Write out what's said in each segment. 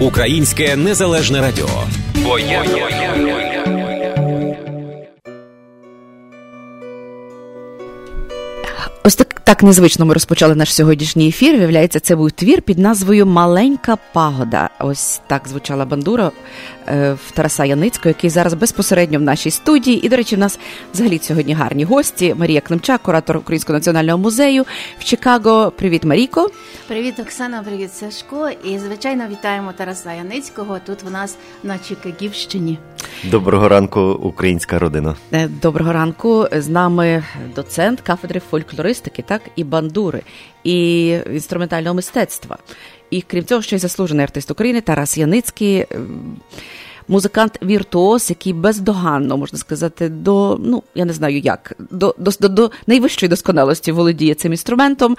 Українське незалежне радіо. Бо я... Ось так так незвично ми розпочали наш сьогоднішній ефір. Виявляється, це був твір під назвою Маленька пагода. Ось так звучала бандура е, в Тараса Яницького, який зараз безпосередньо в нашій студії. І, до речі, в нас взагалі сьогодні гарні гості. Марія Климчак, куратор Українського національного музею в Чикаго. Привіт, Марійко. Привіт, Оксана, привіт, Сашко. І звичайно вітаємо Тараса Яницького тут в нас на Чикагівщині. Доброго ранку, українська родина. Е, доброго ранку. З нами доцент кафедри фольклористики, так і бандури, і інструментального мистецтва. І крім цього, ще й заслужений артист України Тарас Яницький. Музикант віртуоз, який бездоганно можна сказати, до ну я не знаю як, до до, до найвищої досконалості володіє цим інструментом.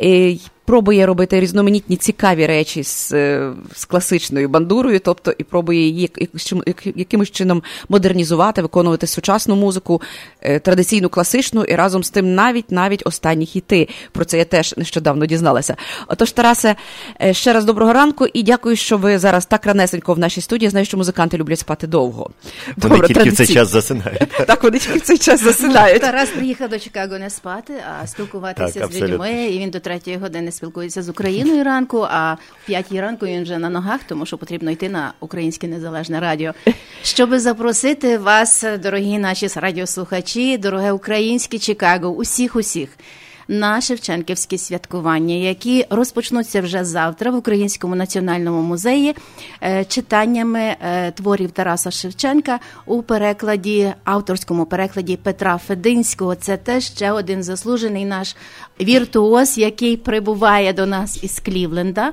І пробує робити різноманітні цікаві речі з е, з класичною бандурою, тобто і пробує її якимось чином модернізувати, виконувати сучасну музику, е, традиційну класичну, і разом з тим навіть навіть останні хіти. Про це я теж нещодавно дізналася. Отож, Тарасе, е, ще раз доброго ранку і дякую, що ви зараз так ранесенько в нашій студії. Знаю, що музиканти люблять спати довго. Вони Добре, тільки в цей час засинають. Так, вони тільки в цей час засинають. Тарас приїхав до Чикаго не спати, а спілкуватися з людьми. І він до третьої години спілкується з Україною ранку, а в п'ятій ранку він вже на ногах, тому що потрібно йти на українське незалежне радіо. Щоби запросити вас, дорогі наші радіослухачі, дороге українське Чикаго, усіх, усіх на Шевченківські святкування, які розпочнуться вже завтра в Українському національному музеї е, читаннями е, творів Тараса Шевченка у перекладі, авторському перекладі Петра Фединського. Це теж ще один заслужений наш віртуоз, який прибуває до нас із Клівленда,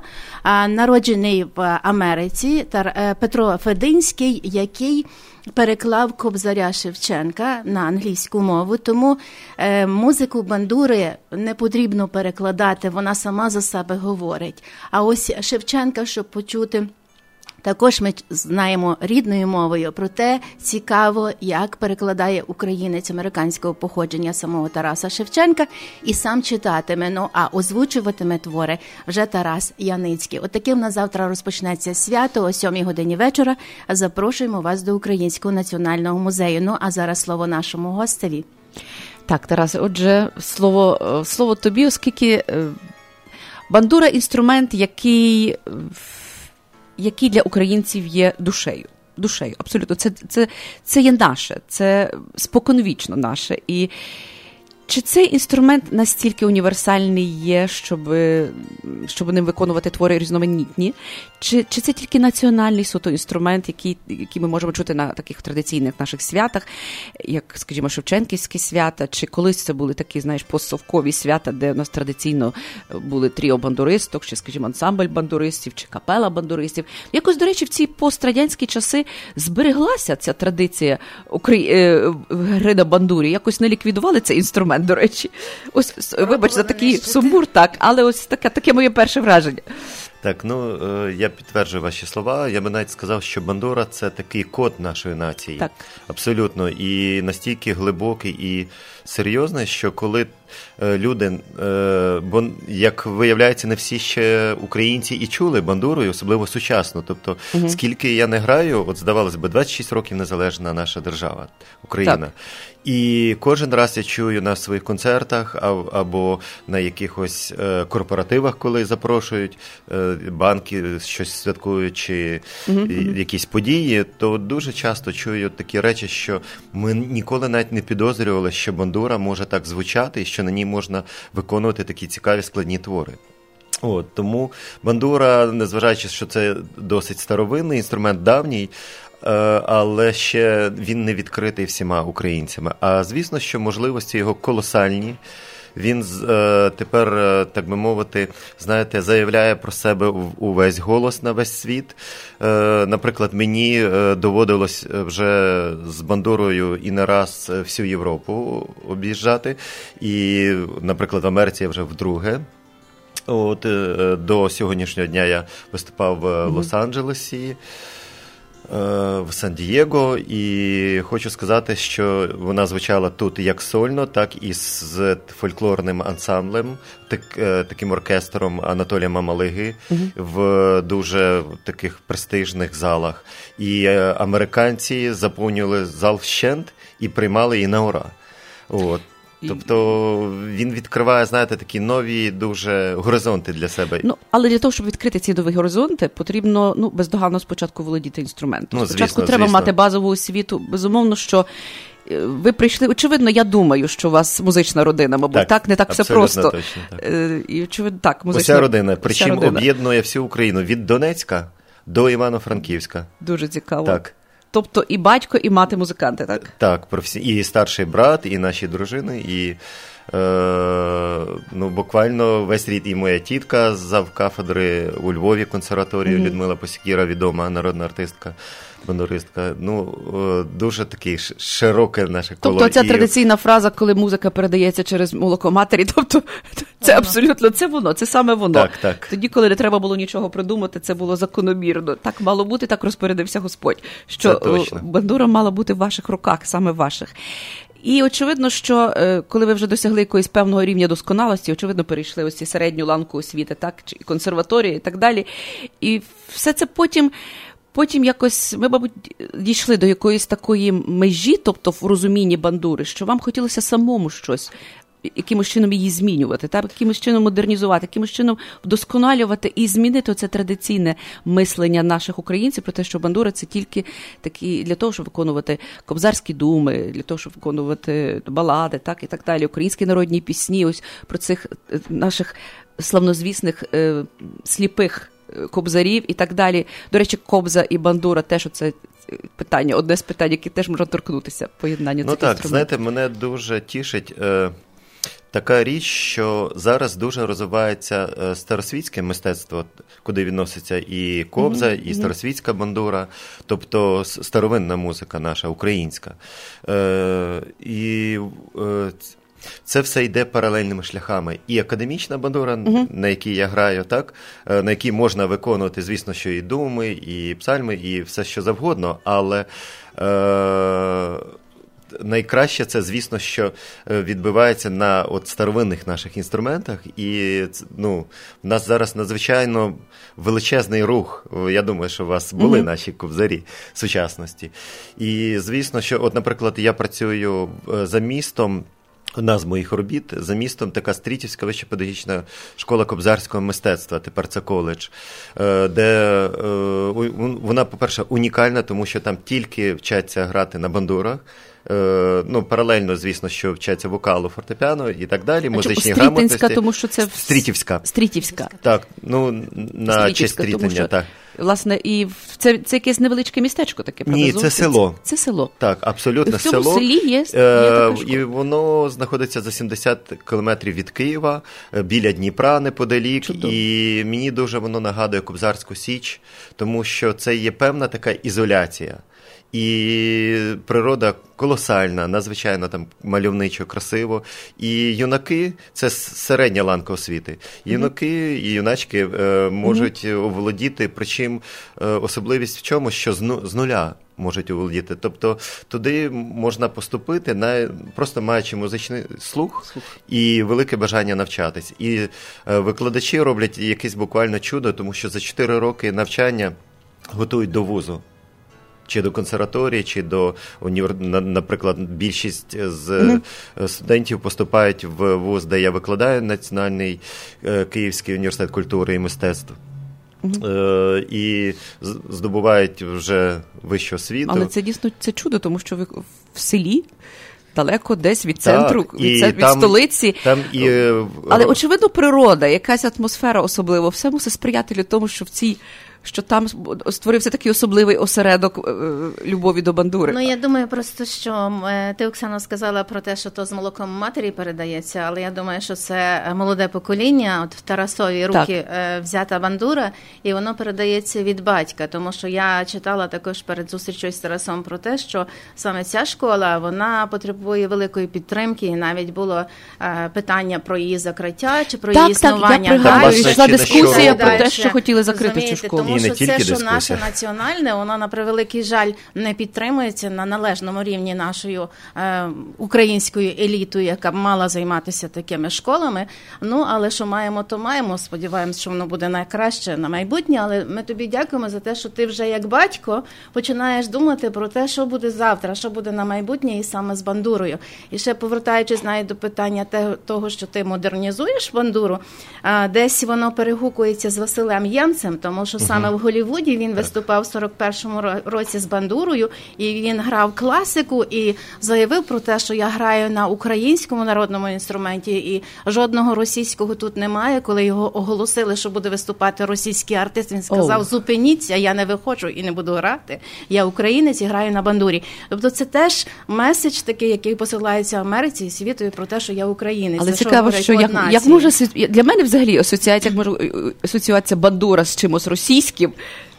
народжений в Америці. Е, Петро Фединський, який переклав Кобзаря Шевченка на англійську мову, тому е, музику бандури не потрібно перекладати, вона сама за себе говорить. А ось Шевченка, щоб почути. Також ми знаємо рідною мовою, проте цікаво, як перекладає українець американського походження самого Тараса Шевченка і сам читатиме. Ну а озвучуватиме твори вже Тарас Яницький. От таке в нас завтра розпочнеться свято о сьомій годині вечора. Запрошуємо вас до Українського національного музею. Ну а зараз слово нашому гостеві. Так, Тарас, отже, слово е, слово тобі, оскільки е, бандура інструмент, який який для українців є душею. Душею, абсолютно, це це, це є наше, це споконвічно наше. І чи цей інструмент настільки універсальний є, щоб щоб ним виконувати твори різноманітні? Чи чи це тільки національний суто інструмент, який який ми можемо чути на таких традиційних наших святах, як, скажімо, Шевченківські свята, чи колись це були такі, знаєш, постсовкові свята, де у нас традиційно були тріо бандуристок, чи, скажімо, ансамбль бандуристів, чи капела бандуристів? Якось, до речі, в ці пострадянські часи збереглася ця традиція е, гри на бандурі, якось не ліквідували цей інструмент до речі. Ось вибач за такий сумбур, так, але ось таке таке моє перше враження. Так, ну е, я підтверджую ваші слова. Я би навіть сказав, що Бандора це такий код нашої нації. Так. Абсолютно. І настільки глибокий і серйозний, що коли е, люди, е, бо як виявляється, не всі ще українці і чули бандуру, особливо сучасно. Тобто, угу. скільки я не граю, от здавалось би, 26 років незалежна наша держава, Україна. Так. І кожен раз я чую на своїх концертах або на якихось е, корпоративах, коли запрошують банки, щось святкують чи mm-hmm. якісь події, то дуже часто чую такі речі, що ми ніколи навіть не підозрювали, що бандура може так звучати і що на ній можна виконувати такі цікаві складні твори. От, Тому бандура, незважаючи, що це досить старовинний інструмент давній, Е, але ще він не відкритий всіма українцями. А звісно, що можливості його колосальні. Він е, тепер, е, так би мовити, знаєте, заявляє про себе увесь голос на весь світ. Е, наприклад, мені доводилось вже з бандурою і не раз всю Європу об'їжджати. І, наприклад, в Америці я вже вдруге. От До сьогоднішнього дня я виступав в Лос-Анджелесі. Е, в Сан-Дієго, і хочу сказати, що вона звучала тут як сольно, так і з фольклорним ансамблем, так, е, таким оркестром Анатолія Мамалиги угу. в дуже таких престижних залах. І е, американці заповнювали зал вщент і приймали її на ура. От. Тобто він відкриває, знаєте, такі нові дуже горизонти для себе. Ну але для того, щоб відкрити ці нові горизонти, потрібно ну бездоганно спочатку володіти інструментом. Ну, спочатку звісно, треба звісно. мати базову освіту. Безумовно, що. Е, ви прийшли, очевидно, я думаю, що у вас музична родина, мабуть, так, так? не так все просто. Точно, так. Е, і очевидно, так, музична Уся родина, причому об'єднує всю Україну від Донецька до Івано-Франківська. Дуже цікаво. Так. Тобто і батько, і мати музиканти, так? Так, і старший брат, і наші дружини, і е, ну, буквально весь рід і моя тітка з кафедри у Львові консерваторії mm-hmm. Людмила Посікіра, відома народна артистка бандуристка. Ну дуже такий широке наше коло. Тобто ця і... традиційна фраза, коли музика передається через молоко матері, тобто це абсолютно це воно, це саме воно. Так, так. Тоді, коли не треба було нічого придумати, це було закономірно. Так мало бути, так розпорядився Господь. Що бандура мала бути в ваших руках, саме ваших. І очевидно, що е, коли ви вже досягли якоїсь певного рівня досконалості, очевидно, перейшли ось ці середню ланку освіти, так, чи консерваторії і так далі. І все це потім Потім якось ми, мабуть, дійшли до якоїсь такої межі, тобто в розумінні бандури, що вам хотілося самому щось. Якимось чином її змінювати, так? якимось чином модернізувати, якимось чином вдосконалювати і змінити це традиційне мислення наших українців про те, що бандура це тільки такі для того, щоб виконувати кобзарські думи, для того, щоб виконувати балади, так і так далі. Українські народні пісні, ось про цих е, наших славнозвісних е, сліпих кобзарів і так далі. До речі, кобза і бандура теж оце питання, одне з питань, які теж можна торкнутися поєднання ну, цих так, знаєте, мене дуже тішить. Е... Така річ, що зараз дуже розвивається е, старосвітське мистецтво, куди відноситься і кобза, mm-hmm. і старосвітська бандура, тобто старовинна музика наша, українська. Е, І е, це все йде паралельними шляхами. І академічна бандура, uh на якій я граю, так е, на якій можна виконувати, звісно, що і думи, і псальми, і все що завгодно, але. Е- Найкраще це, звісно, що е, відбувається на от старовинних наших інструментах, і ну, в нас зараз надзвичайно величезний рух. Я думаю, що у вас були mm-hmm. наші ковзарі сучасності. І звісно, що, от, наприклад, я працюю е, за містом. Одна з моїх робіт за містом така Стрітівська вища педагогічна школа кобзарського мистецтва, тепер це коледж, е, де е, вона, по-перше, унікальна, тому що там тільки вчаться грати на бандурах. Е, ну, паралельно, звісно, що вчаться вокалу, фортепіано і так далі. Музичні грамотності. тому що це Стрітівська. Стрітівська. Так, ну на честь Стрітення, так. Власне, і це це якесь невеличке містечко таке, правда? Ні, це село. Це село. Так, абсолютно в цьому село. селі є, є така школа. І воно знаходиться за 70 кілометрів від Києва, е, біля Дніпра неподалік. Чудово. І мені дуже воно нагадує Кобзарську Січ, тому що це є певна така ізоляція. І природа колосальна, надзвичайно там мальовничо, красиво. І юнаки це середня ланка освіти. Юнаки і юначки е, можуть mm-hmm. оволодіти, причому е, особливість в чому, що з, ну, з нуля. Можуть оволодіти. Тобто туди можна поступити, на просто маючи музичний слух, слух. і велике бажання навчатись. І е, викладачі роблять якесь буквально чудо, тому що за 4 роки навчання готують до вузу чи до консерваторії, чи до універ... наприклад, більшість з mm-hmm. студентів поступають в вуз, де я викладаю Національний е, Київський університет культури і мистецтв. Mm-hmm. І здобувають вже вищу освіту. Але це дійсно це чудо, тому що ви в селі. Далеко десь від центру, так, від, від там, столиці. Там і... Але, очевидно, природа, якась атмосфера особливо, все мусить сприяти для тому, що в цій що там створився такий особливий осередок е, любові до бандури. Ну я думаю, просто що е, ти Оксана сказала про те, що то з молоком матері передається, але я думаю, що це молоде покоління. От в Тарасові руки так. Е, взята бандура, і воно передається від батька. Тому що я читала також перед зустрічю з Тарасом про те, що саме ця школа вона потребує великої підтримки, і навіть було питання про її закриття чи про так, її існування. Так, я пригадую, йшла дискусія про те, що хотіли закрити цю школу тому що це, що наше національне, воно на превеликий жаль не підтримується на належному рівні нашою е, українською елітою, яка б мала займатися такими школами. Ну але що маємо, то маємо. Сподіваємось, що воно буде найкраще на майбутнє. Але ми тобі дякуємо за те, що ти вже як батько починаєш думати про те, що буде завтра, що буде на майбутнє, і саме з бандурою. І ще повертаючись навіть до питання того, що ти модернізуєш бандуру, десь воно перегукується з Василем Ємцем, тому що саме саме в Голівуді він виступав в 41-му році з бандурою, і він грав класику і заявив про те, що я граю на українському народному інструменті, і жодного російського тут немає. Коли його оголосили, що буде виступати російський артист, він сказав: Зупиніться, я не виходжу і не буду грати. Я українець і граю на бандурі. Тобто, це теж меседж такий, який посилається Америці і світові про те, що я українець. Але цікаво, що як, як може для мене взагалі асоціація, як може асоціюватися бандура з чимось російським російським.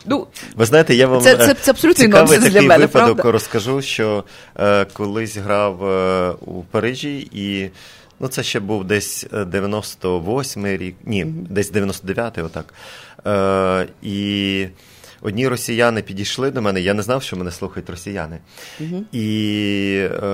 Ну, Ви знаєте, я вам це, це, це абсолютно цікавий такий для мене, випадок правда? розкажу, що е, колись грав е, у Парижі, і ну, це ще був десь 98-й рік, ні, mm-hmm. десь 99-й, отак. Е, і одні росіяни підійшли до мене, я не знав, що мене слухають росіяни. Mm-hmm. І е,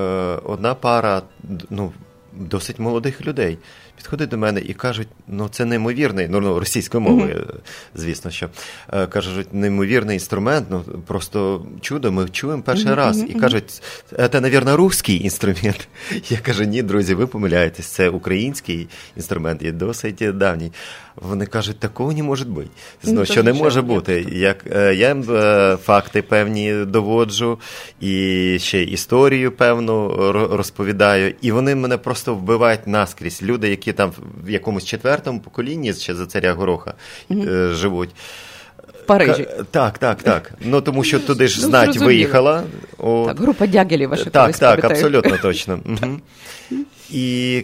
одна пара ну, досить молодих людей підходять до мене і кажуть, ну це неймовірний, ну, ну російською мовою, mm-hmm. звісно, що е, кажуть, неймовірний інструмент, ну просто чудо, ми чуємо перший mm-hmm. раз. І кажуть, це, мабуть, русський інструмент. Я кажу, ні, друзі, ви помиляєтесь, це український інструмент, є досить давній. Вони кажуть, такого не може бути. Ну, ну що не може бути. Як е, я їм е, факти певні доводжу, і ще історію певну розповідаю, і вони мене просто вбивають наскрізь. Люди, які там в якомусь четвертому поколінні ще за царя Гороха mm живуть. Парижі. Так, так, так. Ну тому що туди ж ну, знать виїхала. О... Так, група дягелів ваша Так, так, абсолютно точно. Угу. І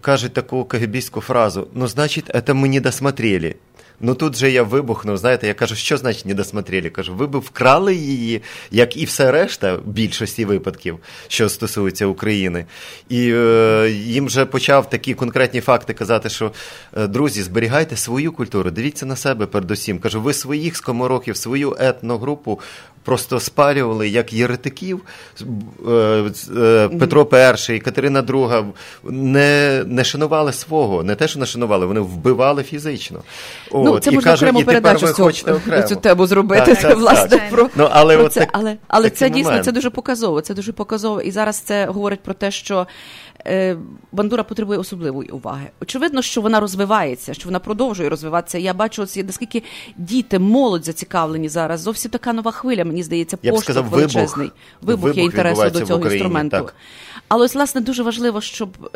кажуть таку кагибійську фразу: ну, значить, це ми не досмотрели. Ну тут же я вибухнув. Знаєте, я кажу, що значить не досмотрели? Кажу, ви б вкрали її, як і все решта, в більшості випадків, що стосується України. І е, їм вже почав такі конкретні факти казати, що е, друзі, зберігайте свою культуру, дивіться на себе передусім. Кажу, ви своїх скомороків, свою етногрупу просто спалювали як єретиків. Е, е, Петро І, Катерина II не не шанували свого, не те, що не шанували, вони вбивали фізично. Ну, Це і можна кажуть, окрему передачу цю, цю тему зробити. Так, так, власне, так. Про, ну, але про це. Так, але але це дійсно це дуже показово. Це дуже показово. І зараз це говорить про те, що бандура потребує особливої уваги. Очевидно, що вона розвивається, що вона продовжує розвиватися. Я бачу, ось, наскільки діти, молодь зацікавлені зараз. Зовсім така нова хвиля, мені здається, поштовх величезний. Вибух, вибух є інтересу до цього Україні, інструменту. Так. Але ось, власне, дуже важливо, щоб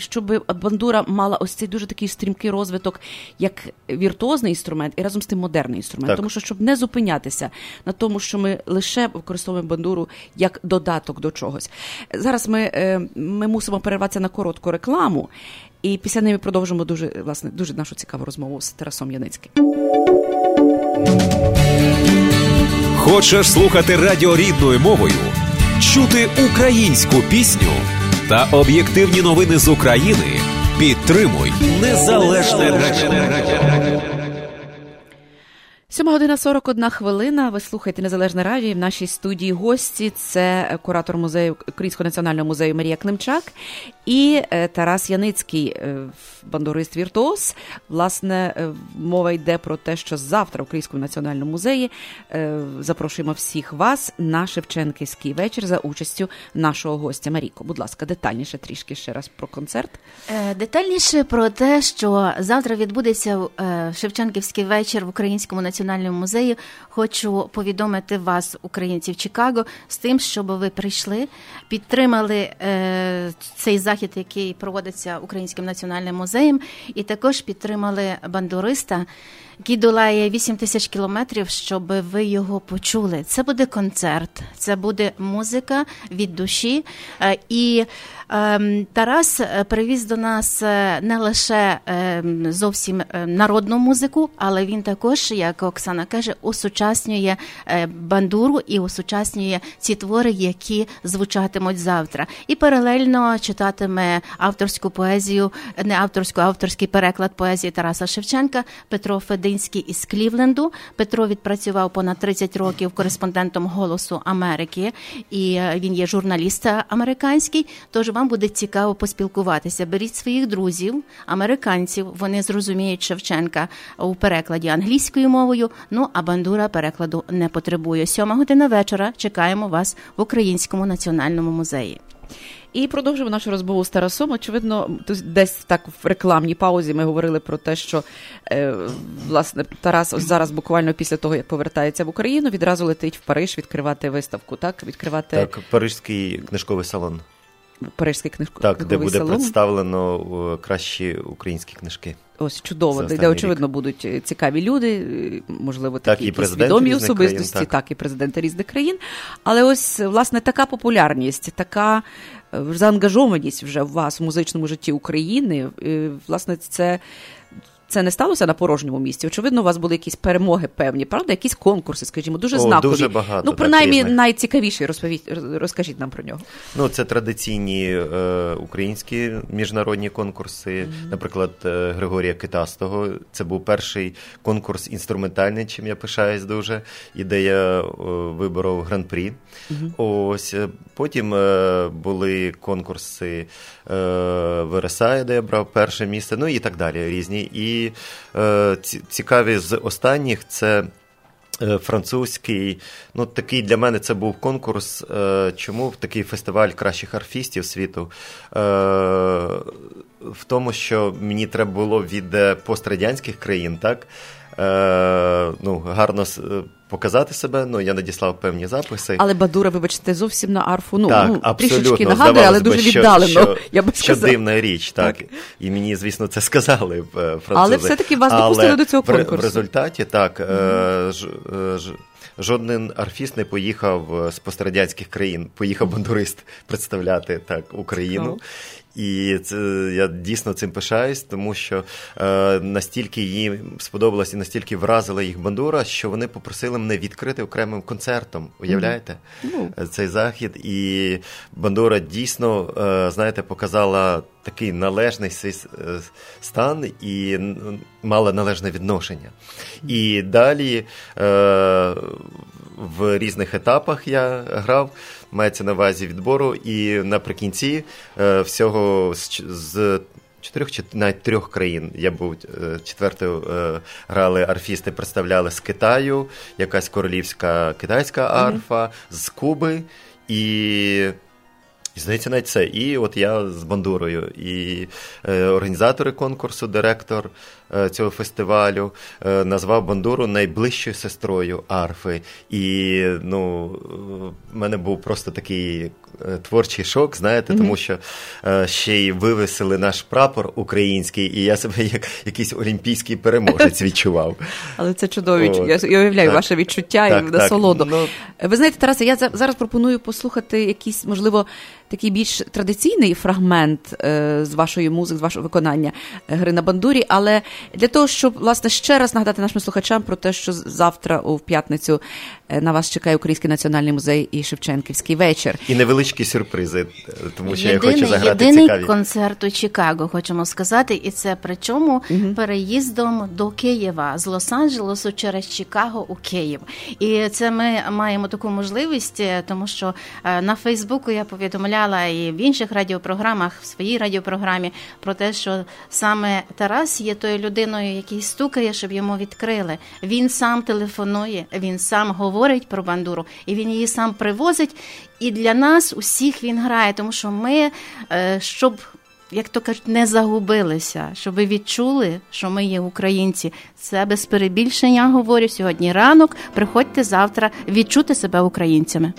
щоб бандура мала ось цей дуже такий стрімкий розвиток, як віртуозний інструмент, і разом з тим модерний інструмент. Так. Тому що щоб не зупинятися на тому, що ми лише використовуємо бандуру як додаток до чогось. Зараз ми, е, ми мусимо перерватися на коротку рекламу, і після неї ми продовжимо дуже власне дуже нашу цікаву розмову з Тарасом Яницьким. Хочеш слухати радіо рідною мовою, чути українську пісню та об'єктивні новини з України. Підтримуй незалежне радіо. 7 година 41 хвилина. Ви слухаєте Незалежне радіо. В нашій студії гості це куратор музею Українського національного музею Марія Климчак і е, Тарас Яницький, е, бандурист Віртуоз. Власне, е, мова йде про те, що завтра в Українському національному музеї запрошуємо всіх вас на Шевченківський вечір за участю нашого гостя Маріко. Будь ласка, детальніше трішки ще раз про концерт. Детальніше про те, що завтра відбудеться Шевченківський вечір в Українському національному національному музеї хочу повідомити вас, українців Чикаго, з тим, щоб ви прийшли, підтримали е, цей захід, який проводиться Українським національним музеєм, і також підтримали бандуриста який долає 8 тисяч кілометрів, щоб ви його почули. Це буде концерт, це буде музика від душі. Е, і Тарас е, привіз до нас е, не лише ем, зовсім народну музику, але він також, як Оксана каже, осучаснює бандуру і осучаснює ці твори, які звучатимуть завтра. І паралельно читатиме авторську поезію, не авторську, а авторський переклад поезії Тараса Шевченка Петро Федин. Лавинський із Клівленду. Петро відпрацював понад 30 років кореспондентом Голосу Америки, і е, він є журналіст американський. Тож вам буде цікаво поспілкуватися. Беріть своїх друзів, американців. Вони зрозуміють Шевченка у перекладі англійською мовою. Ну а бандура перекладу не потребує. Сьома година вечора. Чекаємо вас в Українському національному музеї. І продовжимо нашу розмову з Тарасом. Очевидно, десь так в рекламній паузі ми говорили про те, що е, власне Тарас ось зараз, буквально після того, як повертається в Україну, відразу летить в Париж відкривати виставку. Так, відкривати так, Парижський книжковий салон. Парижський книжко... Так, де буде салон. представлено кращі українські книжки. Ось чудово, де очевидно рік. будуть е, цікаві люди, е, можливо, такі так, відомі особистості, країн, так. так і президенти різних країн. Але ось власне така популярність, така е, заангажованість вже в вас в музичному житті України. Власне, це це не сталося на порожньому місці. Очевидно, у вас були якісь перемоги певні, правда? Якісь конкурси, скажімо, дуже О, знакові. Дуже багато. Ну, принаймні, так, найцікавіші розповідь, розкажіть нам про нього. Ну, це традиційні е, українські міжнародні конкурси. Mm-hmm. Наприклад, е, Григорія Китастого. Це був перший конкурс інструментальний, чим я пишаюсь дуже, і де я е, виборов гран-прі. Mm-hmm. Ось е, потім е, були конкурси е, в РСА, де я брав перше місце, ну і так далі. Різні. І е, цікаві з останніх це. Е, французький, ну такий для мене це був конкурс. Е, чому такий фестиваль кращих арфістів світу? Е, в тому, що мені треба було від пострадянських країн, так ну, гарно показати себе. Ну я надіслав певні записи. Але Бадура, вибачте, зовсім на арфу. Ну, так, ну трішечки нагадує, але дуже віддалено. Що, я би. Що дивна річ, так. так. І мені, звісно, це сказали е, французи. Але все-таки вас допустили до цього конкурсу. В, результаті так. Mm-hmm. Ж, ж, Жоден арфіст не поїхав з пострадянських країн. Поїхав бандурист представляти так Україну. І це я дійсно цим пишаюсь, тому що е, настільки їм сподобалось і настільки вразила їх бандура, що вони попросили мене відкрити окремим концертом. Уявляєте mm-hmm. цей захід? І бандура дійсно, е, знаєте, показала такий належний е, стан і мала належне відношення. І далі. Е, в різних етапах я грав, мається на увазі відбору, і наприкінці е, всього з, з чотирьох чи навіть трьох країн. Я був е, четвертою е, грали арфісти, представляли з Китаю, якась королівська китайська арфа, mm-hmm. з Куби і. Здається, навіть це. І от я з бандурою, і е, організатори конкурсу, директор цього фестивалю е, назвав бандуру найближчою сестрою арфи. І ну, в мене був просто такий е, творчий шок, знаєте, mm-hmm. тому що е, ще й вивесили наш прапор український, і я себе як якийсь олімпійський переможець відчував. Але це чудові. Я, я уявляю так, ваше відчуття так, і насолоду. Ну... Ви знаєте, Тарасе, я зараз пропоную послухати якісь, можливо такий більш традиційний фрагмент е, з вашої музики, з вашого виконання е, гри на бандурі. Але для того, щоб власне ще раз нагадати нашим слухачам про те, що завтра у п'ятницю е, на вас чекає Український національний музей і Шевченківський вечір. І невеличкі сюрпризи, тому що єдиний, я хочу заграти єдиний цікаві. концерт у Чикаго, хочемо сказати, і це причому угу. переїздом до Києва з Лос-Анджелесу через Чикаго у Київ. І це ми маємо таку можливість, тому що на Фейсбуку я повідомляла і в інших радіопрограмах, в своїй радіопрограмі, про те, що саме Тарас є тою людиною, який стукає, щоб йому відкрили. Він сам телефонує, він сам говорить про бандуру, і він її сам привозить. І для нас усіх він грає, тому що ми, е, щоб як то кажуть, не загубилися, щоб ви відчули, що ми є українці. Це без перебільшення говорю сьогодні ранок. Приходьте завтра відчути себе українцями.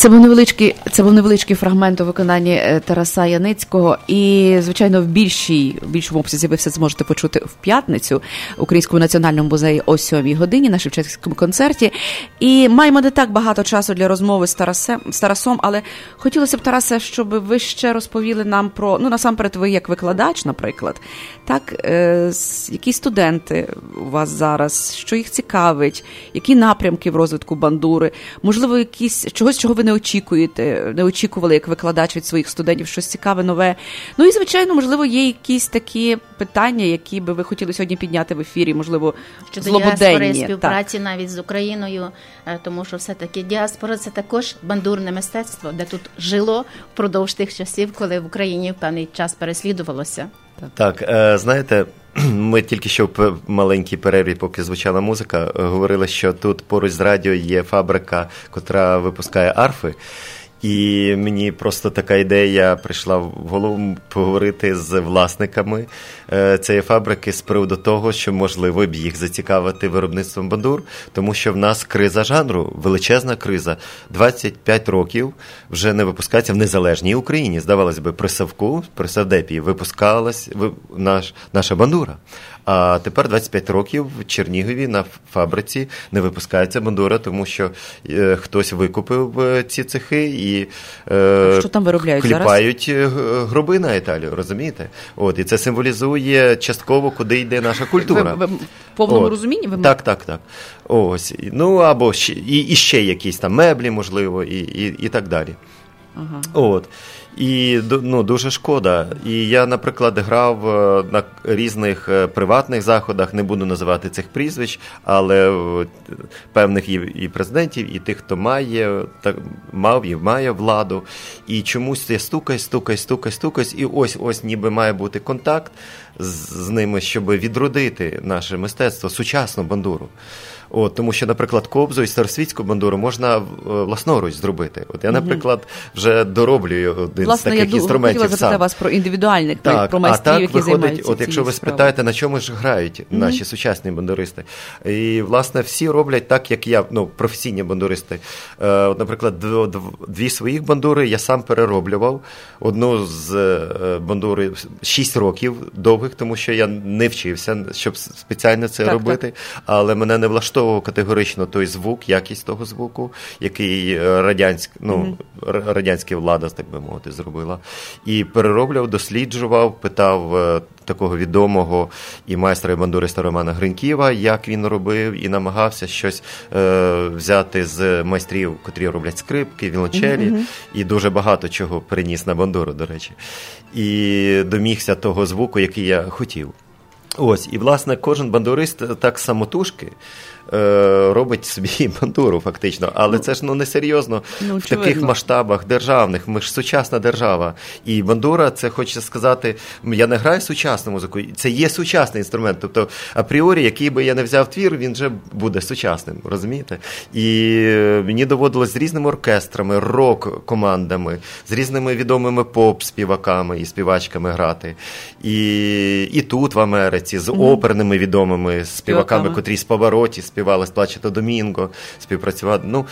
Це був невеличкий, це був невеличкий фрагмент у виконанні е, Тараса Яницького, і звичайно, в більшій в більшому обсязі ви все зможете почути в п'ятницю в Українському національному музеї о 7 годині на Шевченківському концерті. І маємо не так багато часу для розмови з Тарасем з Тарасом, але хотілося б Тарасе, щоб ви ще розповіли нам про ну насамперед, ви як викладач, наприклад, так е, які студенти у вас зараз, що їх цікавить, які напрямки в розвитку бандури, можливо, якісь чогось чого ви не очікуєте, не очікували як викладач від своїх студентів, щось цікаве, нове. Ну і звичайно, можливо, є якісь такі питання, які би ви хотіли сьогодні підняти в ефірі, можливо, щодо діаспори співпраці так. навіть з Україною, е, тому що все таки діаспора це також бандурне мистецтво, де тут жило впродовж тих часів, коли в Україні в певний час переслідувалося. Так, е, знаєте, ми тільки що в маленькій перерві, поки звучала музика, говорили, що тут поруч з радіо є фабрика, котра випускає арфи. І мені просто така ідея прийшла в голову поговорити з власниками е, цієї фабрики з приводу того, що можливо б їх зацікавити виробництвом бандур, тому що в нас криза жанру, величезна криза. 25 років вже не випускається в незалежній Україні. Здавалось би, при Савку, при Савдепі випускалась наш, наша бандура. А тепер 25 років в Чернігові на фабриці не випускається бандура, тому що е, хтось викупив е, ці цехи і е, що там виробляють кліпають зараз? гроби на Італію, розумієте? От і це символізує частково, куди йде наша культура. Ви, ви в повному От. розумінні ви так, так, так. Ось ну або ще і, і ще якісь там меблі, можливо, і, і, і так далі. Ага. От. І ну, дуже шкода. І я, наприклад, грав е, на різних е, приватних заходах, не буду називати цих прізвищ, але певних і, президентів, і тих, хто має, так, мав і має владу. І чомусь я стукай, стукай, стукай, стукай, і ось ось ніби має бути контакт з, з ними, щоб відродити наше мистецтво, сучасну бандуру. От, Тому що, наприклад, кобзу і старосвітську бандуру можна е, власноруч зробити. От Я, наприклад, вже дороблюю один Власне, з таких я інструментів. Я запитати вас про індивідуальних, так, про майстрів, а так які виходить, займаються От якщо ви спитаєте, на чому ж грають mm-hmm. наші сучасні бандуристи. І, власне, всі роблять так, як я, ну, професійні бандуристи. Е, от, Наприклад, дві своїх бандури я сам перероблював. Одну з е, бандури 6 років довгих, тому що я не вчився, щоб спеціально це так, робити, так. але мене не влаштовувало використовував категорично той звук, якість того звуку, який е, радянськ, ну, mm-hmm. радянська влада, так би мовити, зробила. І перероблював, досліджував, питав е, такого відомого і майстра і бандуриста Романа Гриньківа, як він робив, і намагався щось е, взяти з майстрів, котрі роблять скрипки, вілончелі, mm-hmm. і дуже багато чого приніс на бандуру, до речі. І домігся того звуку, який я хотів. Ось, і власне кожен бандурист так самотужки робить собі бандуру, фактично. Але це ж ну несерйозно ну, в таких масштабах державних. Ми ж сучасна держава. І бандура, це хочеться сказати, я не граю сучасну музику, це є сучасний інструмент. Тобто, апріорі, який би я не взяв твір, він вже буде сучасним. Розумієте? І е, мені доводилось з різними оркестрами, рок-командами, з різними відомими поп-співаками і співачками грати. І і тут, в Америці, з оперними відомими співаками, котрі з повороті співають співали з Плачета Домінго, співпрацювати. Ну,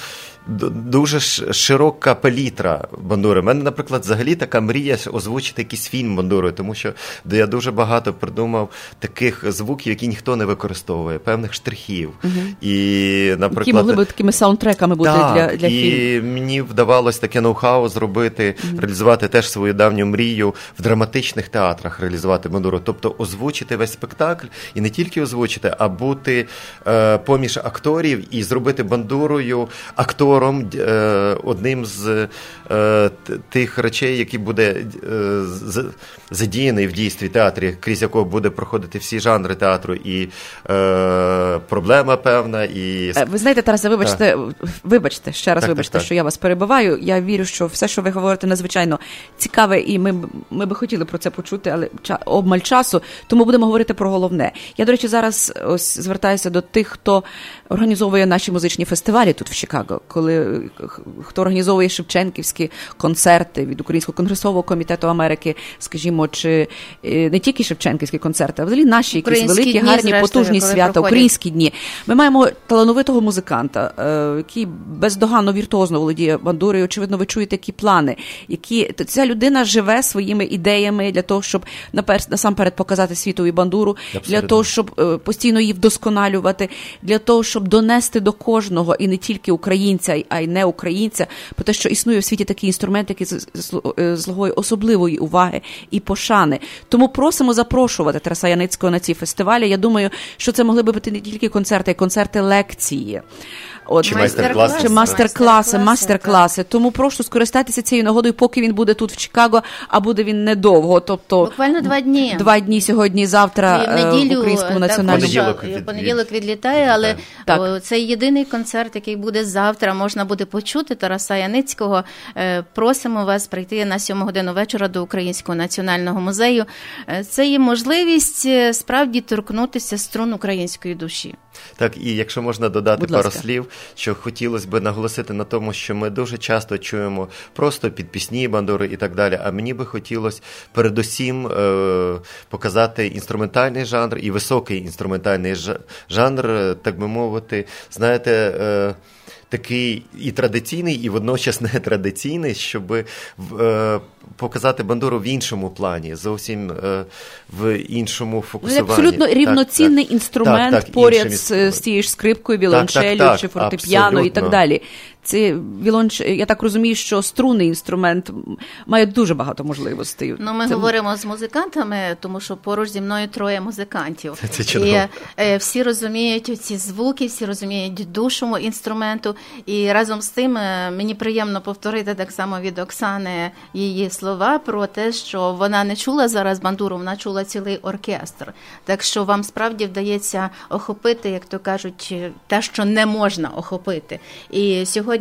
дуже широка палітра бандури. У мене, наприклад, взагалі така мрія озвучити якийсь фільм бандурою, тому що я дуже багато придумав таких звуків, які ніхто не використовує, певних штрихів. Угу. І, наприклад, Які могли б такими саундтреками бути так, для для фільму. І мені вдавалось таке ноу-хау зробити, угу. реалізувати теж свою давню мрію в драматичних театрах, реалізувати бандуру. Тобто озвучити весь спектакль і не тільки озвучити, а бути е, поміж акторів і зробити бандурою актор актором е, одним з е, тих речей, які буде е, задіяний в дійстві театрі, крізь якого буде проходити всі жанри театру, і проблема певна. і... Ви знаєте, Тарасе, вибачте, вибачте, ще раз так, вибачте, так, так. що я вас перебиваю. Я вірю, що все, що ви говорите, надзвичайно цікаве, і ми ми би хотіли про це почути, але обмаль часу, тому будемо говорити про головне. Я, до речі, зараз ось звертаюся до тих, хто організовує наші музичні фестивалі тут в Чикаго, коли хто організовує Шевченківські концерти від Українського конгресового комітету Америки, скажімо, чи е, не тільки Шевченківські концерти, а взагалі наші якісь великі, дні, гарні, зрештою, потужні свята, проходять. українські дні. Ми маємо талановитого музиканта, е, який бездоганно віртуозно володіє бандурою. Очевидно, ви чуєте які плани, які ця людина живе своїми ідеями для того, щоб насамперед показати світові бандуру, Абсолютно. для того, щоб е, постійно її вдосконалювати, для того, щоб донести до кожного і не тільки українця, а й не українця, про те, що існує в світі такий інструмент, який злогою особливої уваги і пошани. Тому просимо запрошувати Тараса Яницького на ці фестивалі. Я думаю, що це могли би бути не тільки концерти, а й концерти лекції. От, Чи майстер-класи, чи мастер-класи, мастер-класи. Тому прошу скористатися цією нагодою, поки він буде тут в Чикаго, а буде він недовго. Тобто буквально два дні. Два дні сьогодні, завтра в неділю, в українському національному понеділок, від... понеділок відлітає, але так. це єдиний концерт, який буде завтра. Можна буде почути Тараса Яницького. Е, просимо вас прийти на сьому годину вечора до Українського національного музею. Е, це є можливість е, справді торкнутися струн української душі. Так, і якщо можна додати Будь пару ласка. слів, що хотілося б наголосити на тому, що ми дуже часто чуємо просто під пісні бандури і так далі. А мені би хотілося передусім е, показати інструментальний жанр і високий інструментальний жанр, так би мовити, знаєте. Е, Такий і традиційний, і водночас не традиційний, щоб е, показати бандуру в іншому плані, зовсім е, в іншому фокусуванні. Абсолютно рівноцінний так, інструмент так, так, поряд з, з тією ж скрипкою, віолончелю чи фортепіано і так далі. Це вілонч, я так розумію, що струнний інструмент має дуже багато можливостей. Ну, ми це... говоримо з музикантами, тому що поруч зі мною троє музикантів. Це чудово. І е, всі розуміють ці звуки, всі розуміють душу інструменту. І разом з тим е, мені приємно повторити так само від Оксани її слова про те, що вона не чула зараз бандуру, вона чула цілий оркестр. Так що вам справді вдається охопити, як то кажуть, те, що не можна охопити. І сьогодні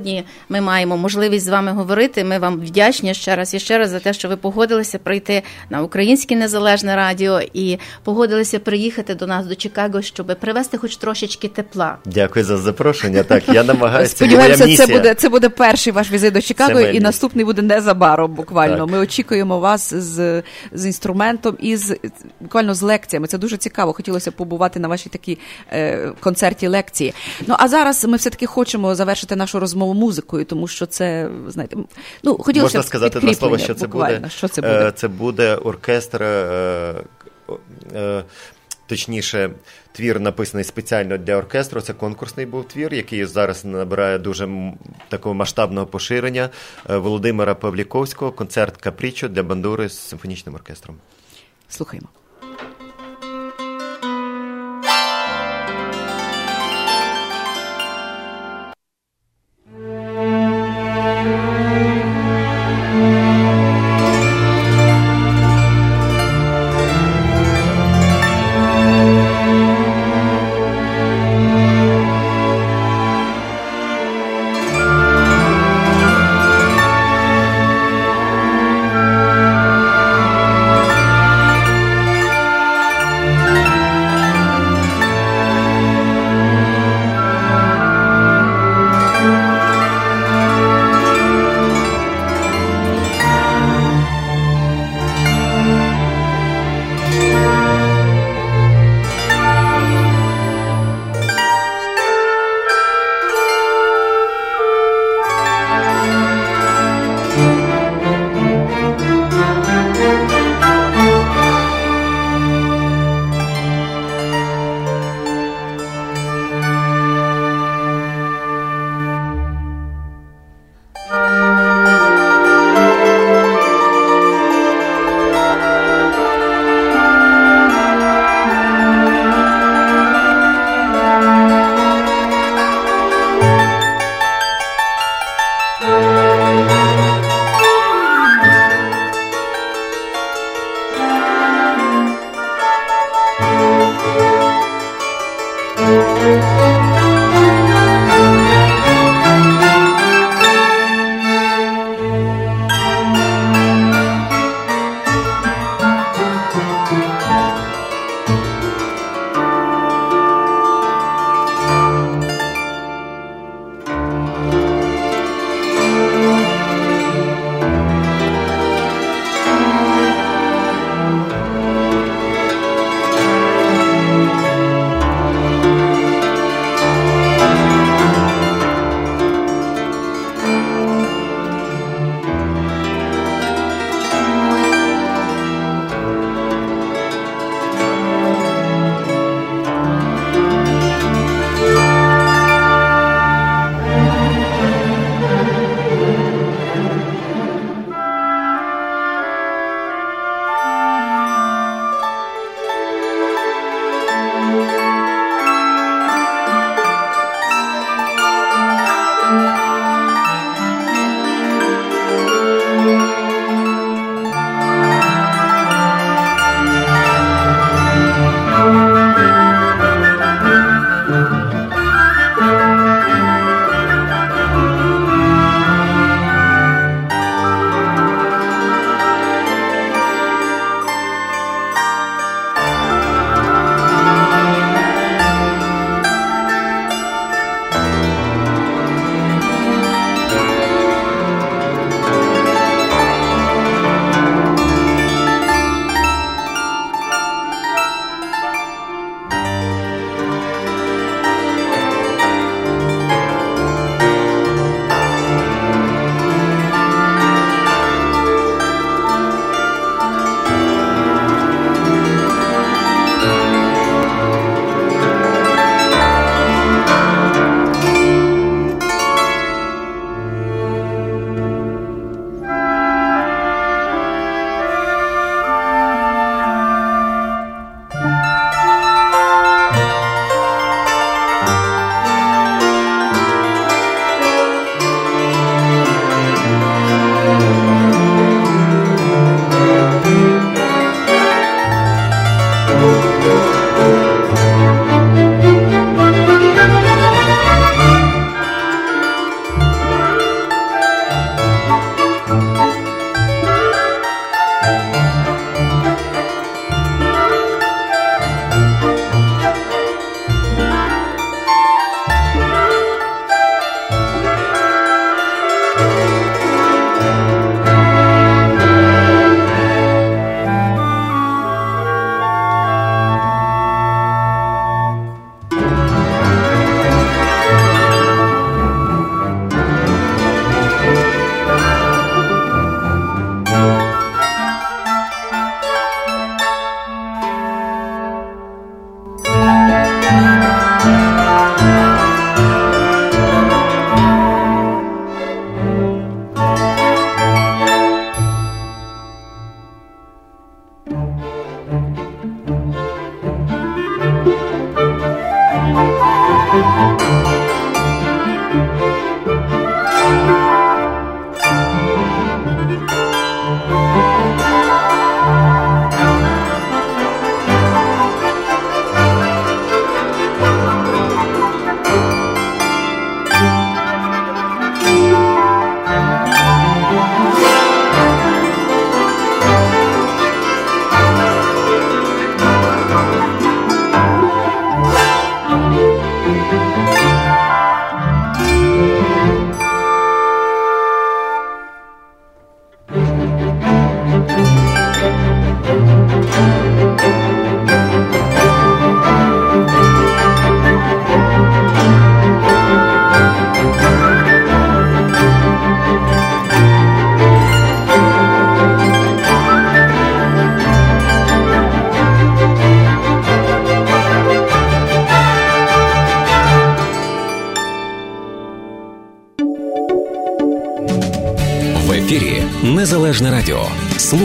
ми маємо можливість з вами говорити. Ми вам вдячні ще раз і ще раз за те, що ви погодилися прийти на Українське Незалежне Радіо і погодилися приїхати до нас до Чикаго, щоб привезти хоч трошечки тепла. Дякую за запрошення. Так я намагаюся. Сподіваємося, це буде це буде перший ваш візит до Чикаго, і наступний буде незабаром. Буквально. Так. Ми очікуємо вас з з інструментом і з буквально з лекціями. Це дуже цікаво. Хотілося побувати на вашій такій е, концерті лекції. Ну а зараз ми все таки хочемо завершити нашу розмову музикою, тому що це знаєте, ну хотілося можна сказати два слова, що це буде. Що це буде? Е, це буде оркестр. Е, е, точніше, твір написаний спеціально для оркестру. Це конкурсний був твір, який зараз набирає дуже такого масштабного поширення Володимира Павліковського, концерт Капрічо для бандури з симфонічним оркестром. Слухаємо.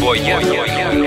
Бо я, я, я, я.